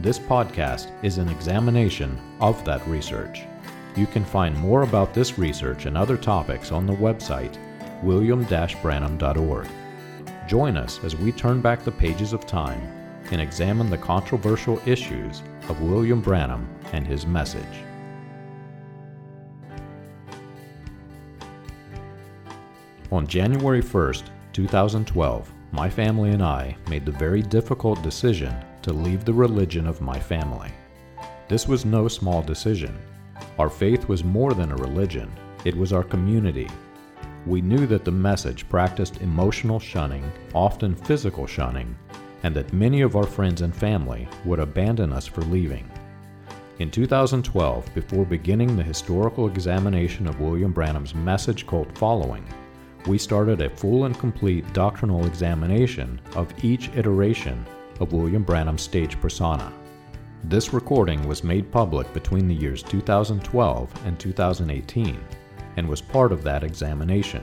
This podcast is an examination of that research. You can find more about this research and other topics on the website william-branham.org. Join us as we turn back the pages of time and examine the controversial issues of William Branham and his message. On January 1st, 2012, my family and I made the very difficult decision to leave the religion of my family. This was no small decision. Our faith was more than a religion, it was our community. We knew that the message practiced emotional shunning, often physical shunning, and that many of our friends and family would abandon us for leaving. In 2012, before beginning the historical examination of William Branham's message cult following, we started a full and complete doctrinal examination of each iteration of William Branham's stage persona. This recording was made public between the years 2012 and 2018 and was part of that examination.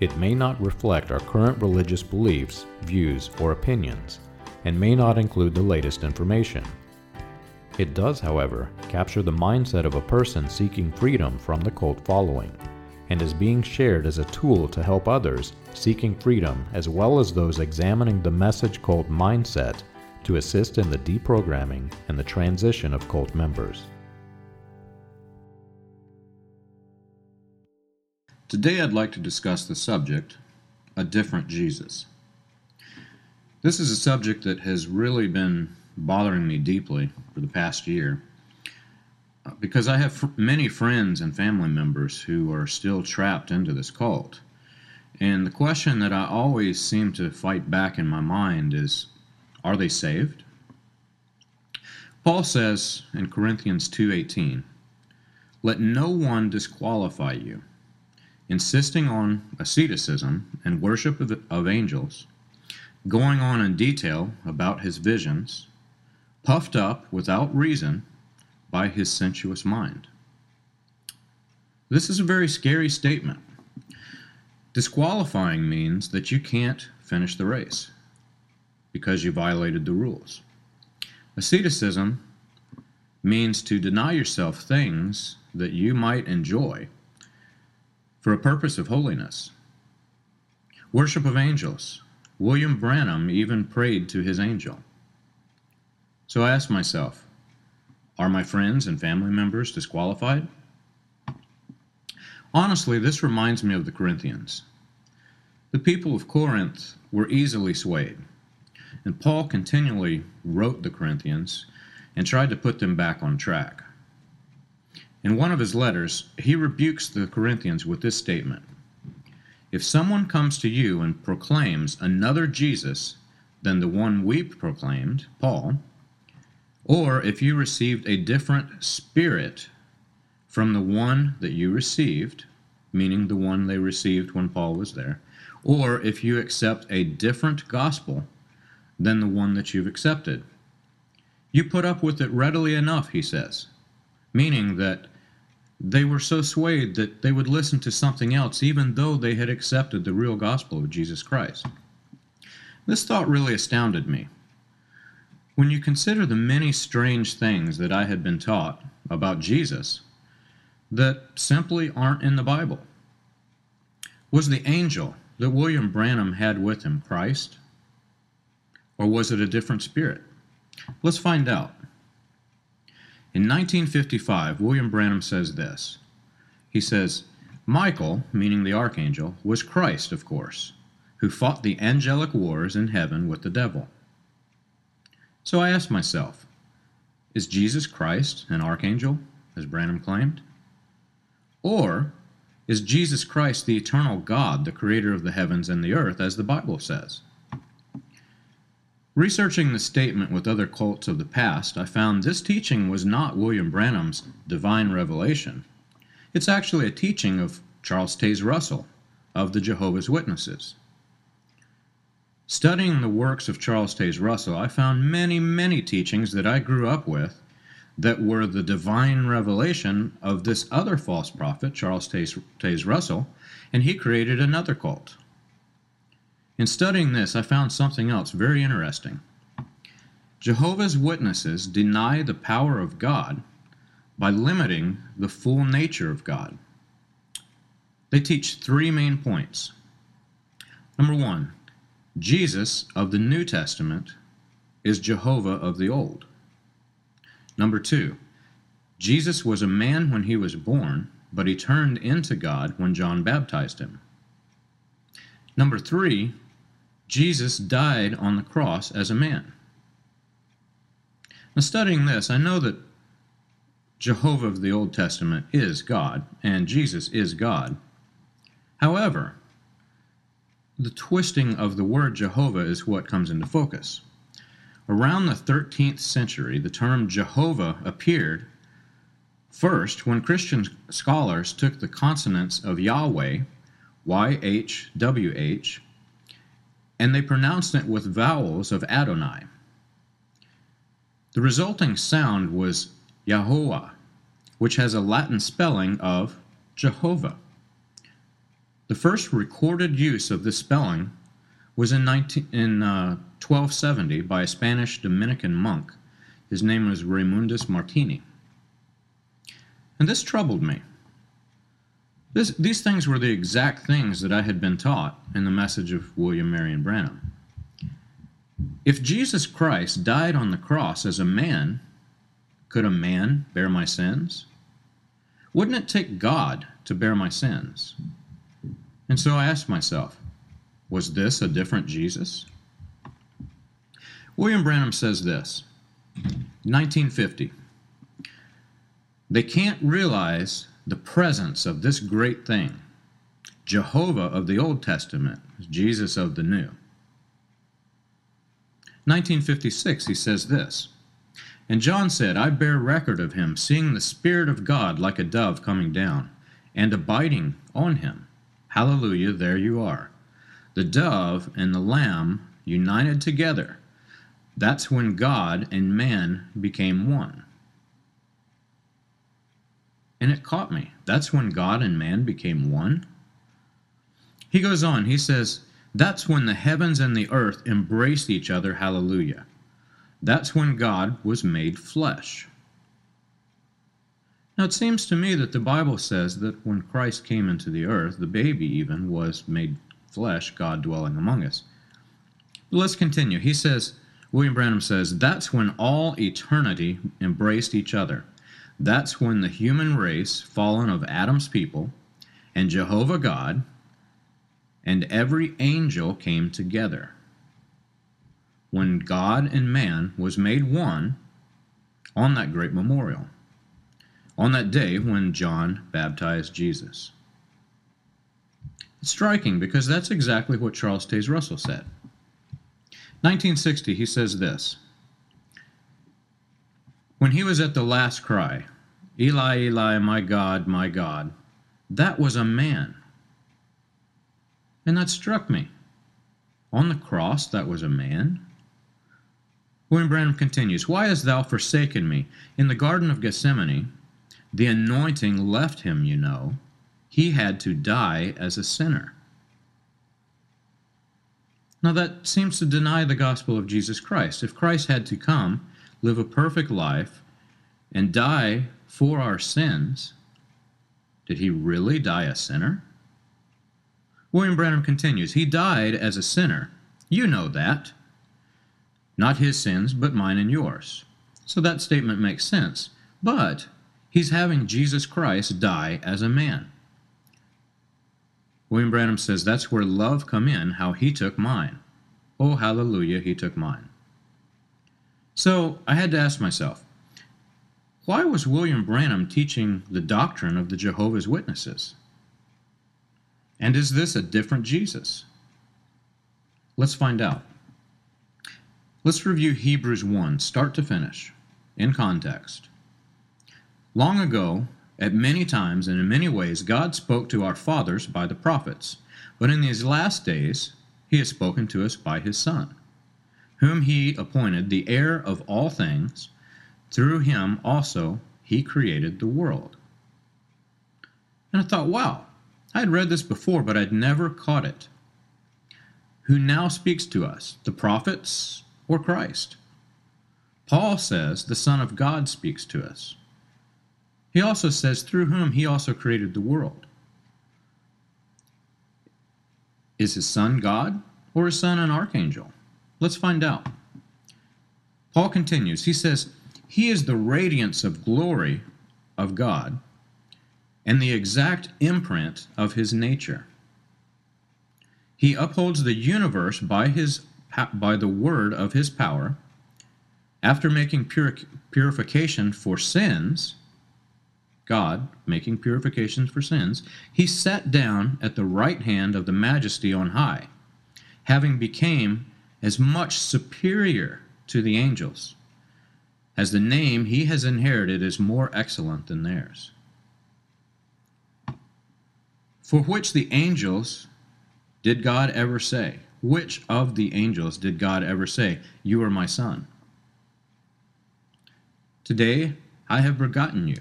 It may not reflect our current religious beliefs, views, or opinions, and may not include the latest information. It does, however, capture the mindset of a person seeking freedom from the cult following and is being shared as a tool to help others seeking freedom as well as those examining the message cult mindset to assist in the deprogramming and the transition of cult members. Today I'd like to discuss the subject, a different Jesus. This is a subject that has really been bothering me deeply for the past year because I have many friends and family members who are still trapped into this cult. And the question that I always seem to fight back in my mind is are they saved? Paul says in Corinthians 2:18, "Let no one disqualify you, insisting on asceticism and worship of, of angels, going on in detail about his visions, puffed up without reason by his sensuous mind. This is a very scary statement. Disqualifying means that you can't finish the race because you violated the rules. Asceticism means to deny yourself things that you might enjoy for a purpose of holiness. Worship of angels. William Branham even prayed to his angel. So I asked myself, are my friends and family members disqualified? Honestly, this reminds me of the Corinthians. The people of Corinth were easily swayed, and Paul continually wrote the Corinthians and tried to put them back on track. In one of his letters, he rebukes the Corinthians with this statement If someone comes to you and proclaims another Jesus than the one we proclaimed, Paul, or if you received a different spirit from the one that you received, meaning the one they received when Paul was there, or if you accept a different gospel than the one that you've accepted. You put up with it readily enough, he says, meaning that they were so swayed that they would listen to something else even though they had accepted the real gospel of Jesus Christ. This thought really astounded me. When you consider the many strange things that I had been taught about Jesus that simply aren't in the Bible, was the angel that William Branham had with him Christ? Or was it a different spirit? Let's find out. In 1955, William Branham says this. He says, Michael, meaning the archangel, was Christ, of course, who fought the angelic wars in heaven with the devil. So I asked myself, is Jesus Christ an archangel, as Branham claimed? Or is Jesus Christ the eternal God, the creator of the heavens and the earth, as the Bible says? Researching the statement with other cults of the past, I found this teaching was not William Branham's divine revelation. It's actually a teaching of Charles Taze Russell of the Jehovah's Witnesses. Studying the works of Charles Taze Russell, I found many, many teachings that I grew up with that were the divine revelation of this other false prophet, Charles Taze, Taze Russell, and he created another cult. In studying this, I found something else very interesting. Jehovah's Witnesses deny the power of God by limiting the full nature of God. They teach three main points. Number one, Jesus of the New Testament is Jehovah of the Old. Number two, Jesus was a man when he was born, but he turned into God when John baptized him. Number three, Jesus died on the cross as a man. Now, studying this, I know that Jehovah of the Old Testament is God, and Jesus is God. However, the twisting of the word Jehovah is what comes into focus. Around the 13th century, the term Jehovah appeared first when Christian scholars took the consonants of Yahweh, YHWH, and they pronounced it with vowels of Adonai. The resulting sound was Yahuwah, which has a Latin spelling of Jehovah. The first recorded use of this spelling was in, 19, in uh, 1270 by a Spanish Dominican monk. His name was Raymundus Martini. And this troubled me. This, these things were the exact things that I had been taught in the message of William Marion Branham. If Jesus Christ died on the cross as a man, could a man bear my sins? Wouldn't it take God to bear my sins? And so I asked myself, was this a different Jesus? William Branham says this 1950. They can't realize the presence of this great thing Jehovah of the Old Testament, Jesus of the New. 1956, he says this And John said, I bear record of him, seeing the Spirit of God like a dove coming down, and abiding on him. Hallelujah, there you are. The dove and the lamb united together. That's when God and man became one. And it caught me. That's when God and man became one. He goes on, he says, That's when the heavens and the earth embraced each other. Hallelujah. That's when God was made flesh. Now, it seems to me that the Bible says that when Christ came into the earth, the baby even was made flesh, God dwelling among us. But let's continue. He says, William Branham says, that's when all eternity embraced each other. That's when the human race, fallen of Adam's people, and Jehovah God, and every angel came together. When God and man was made one on that great memorial, on that day when John baptized Jesus. It's striking because that's exactly what Charles Taze Russell said. 1960, he says this when he was at the last cry, Eli, Eli, my God, my God, that was a man. And that struck me. On the cross, that was a man. William Branham continues, Why hast thou forsaken me? In the Garden of Gethsemane, the anointing left him, you know. He had to die as a sinner. Now, that seems to deny the gospel of Jesus Christ. If Christ had to come live a perfect life, and die for our sins, did he really die a sinner? William Branham continues He died as a sinner. You know that. Not his sins, but mine and yours. So that statement makes sense. but he's having Jesus Christ die as a man. William Branham says that's where love come in, how he took mine. Oh, hallelujah, he took mine. So I had to ask myself, why was William Branham teaching the doctrine of the Jehovah's Witnesses? And is this a different Jesus? Let's find out. Let's review Hebrews 1, start to finish, in context. Long ago, at many times and in many ways, God spoke to our fathers by the prophets, but in these last days, He has spoken to us by His Son, whom He appointed the heir of all things. Through Him also He created the world. And I thought, wow, I had read this before, but I'd never caught it. Who now speaks to us, the prophets or Christ? Paul says the Son of God speaks to us. He also says, through whom he also created the world. Is his son God or his son an archangel? Let's find out. Paul continues. He says, He is the radiance of glory of God and the exact imprint of his nature. He upholds the universe by, his, by the word of his power. After making purification for sins, God, making purifications for sins, he sat down at the right hand of the majesty on high, having became as much superior to the angels, as the name he has inherited is more excellent than theirs for which the angels did God ever say? Which of the angels did God ever say, You are my son? Today I have begotten you.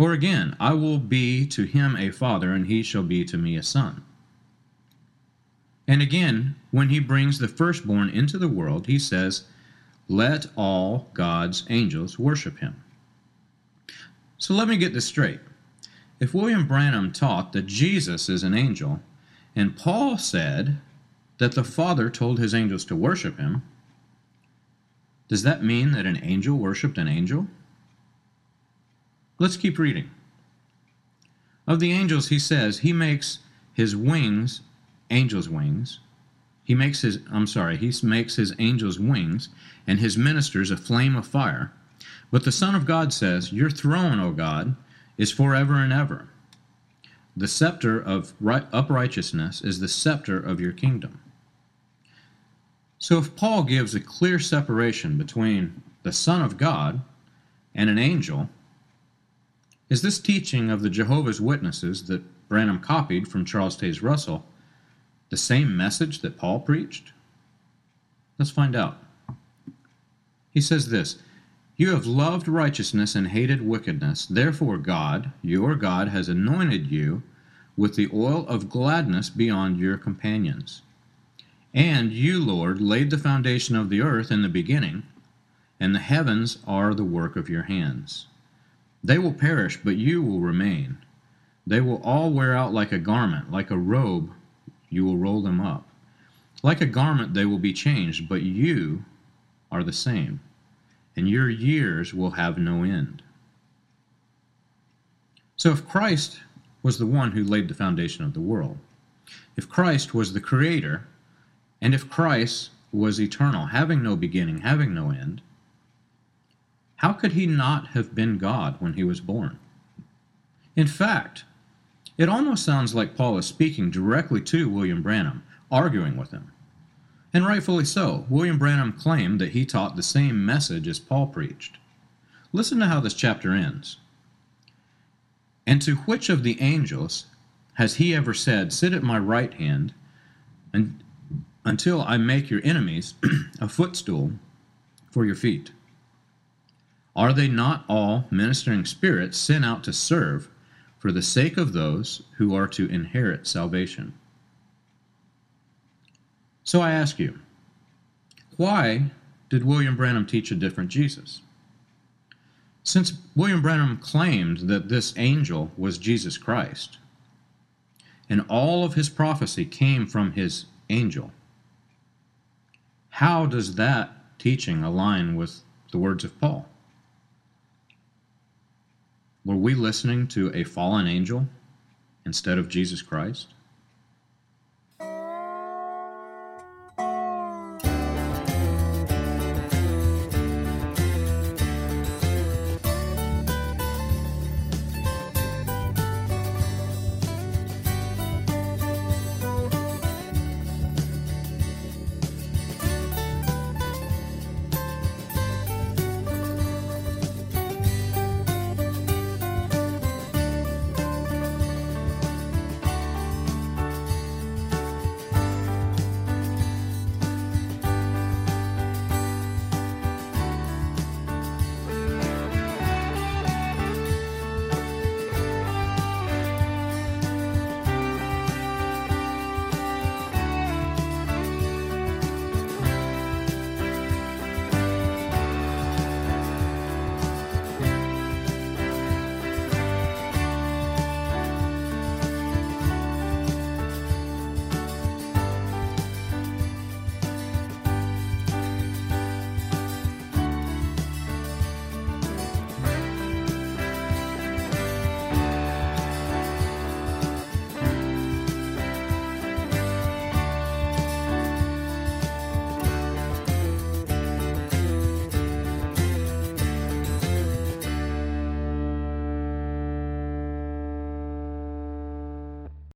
Or again, I will be to him a father, and he shall be to me a son. And again, when he brings the firstborn into the world, he says, Let all God's angels worship him. So let me get this straight. If William Branham taught that Jesus is an angel, and Paul said that the Father told his angels to worship him, does that mean that an angel worshiped an angel? Let's keep reading. Of the angels, he says, he makes his wings angels' wings. He makes his, I'm sorry, he makes his angels' wings and his ministers a flame of fire. But the Son of God says, Your throne, O God, is forever and ever. The scepter of right, uprightness is the scepter of your kingdom. So, if Paul gives a clear separation between the Son of God and an angel, is this teaching of the Jehovah's Witnesses that Branham copied from Charles Taze Russell the same message that Paul preached? Let's find out. He says this you have loved righteousness and hated wickedness. Therefore, God, your God, has anointed you with the oil of gladness beyond your companions. And you, Lord, laid the foundation of the earth in the beginning, and the heavens are the work of your hands. They will perish, but you will remain. They will all wear out like a garment, like a robe, you will roll them up. Like a garment, they will be changed, but you are the same and your years will have no end. So, if Christ was the one who laid the foundation of the world, if Christ was the Creator, and if Christ was eternal, having no beginning, having no end, could he not have been God when he was born? In fact, it almost sounds like Paul is speaking directly to William Branham, arguing with him. And rightfully so. William Branham claimed that he taught the same message as Paul preached. Listen to how this chapter ends. And to which of the angels has he ever said, Sit at my right hand and, until I make your enemies a footstool for your feet? Are they not all ministering spirits sent out to serve for the sake of those who are to inherit salvation? So I ask you, why did William Branham teach a different Jesus? Since William Branham claimed that this angel was Jesus Christ, and all of his prophecy came from his angel, how does that teaching align with the words of Paul? Were we listening to a fallen angel instead of Jesus Christ?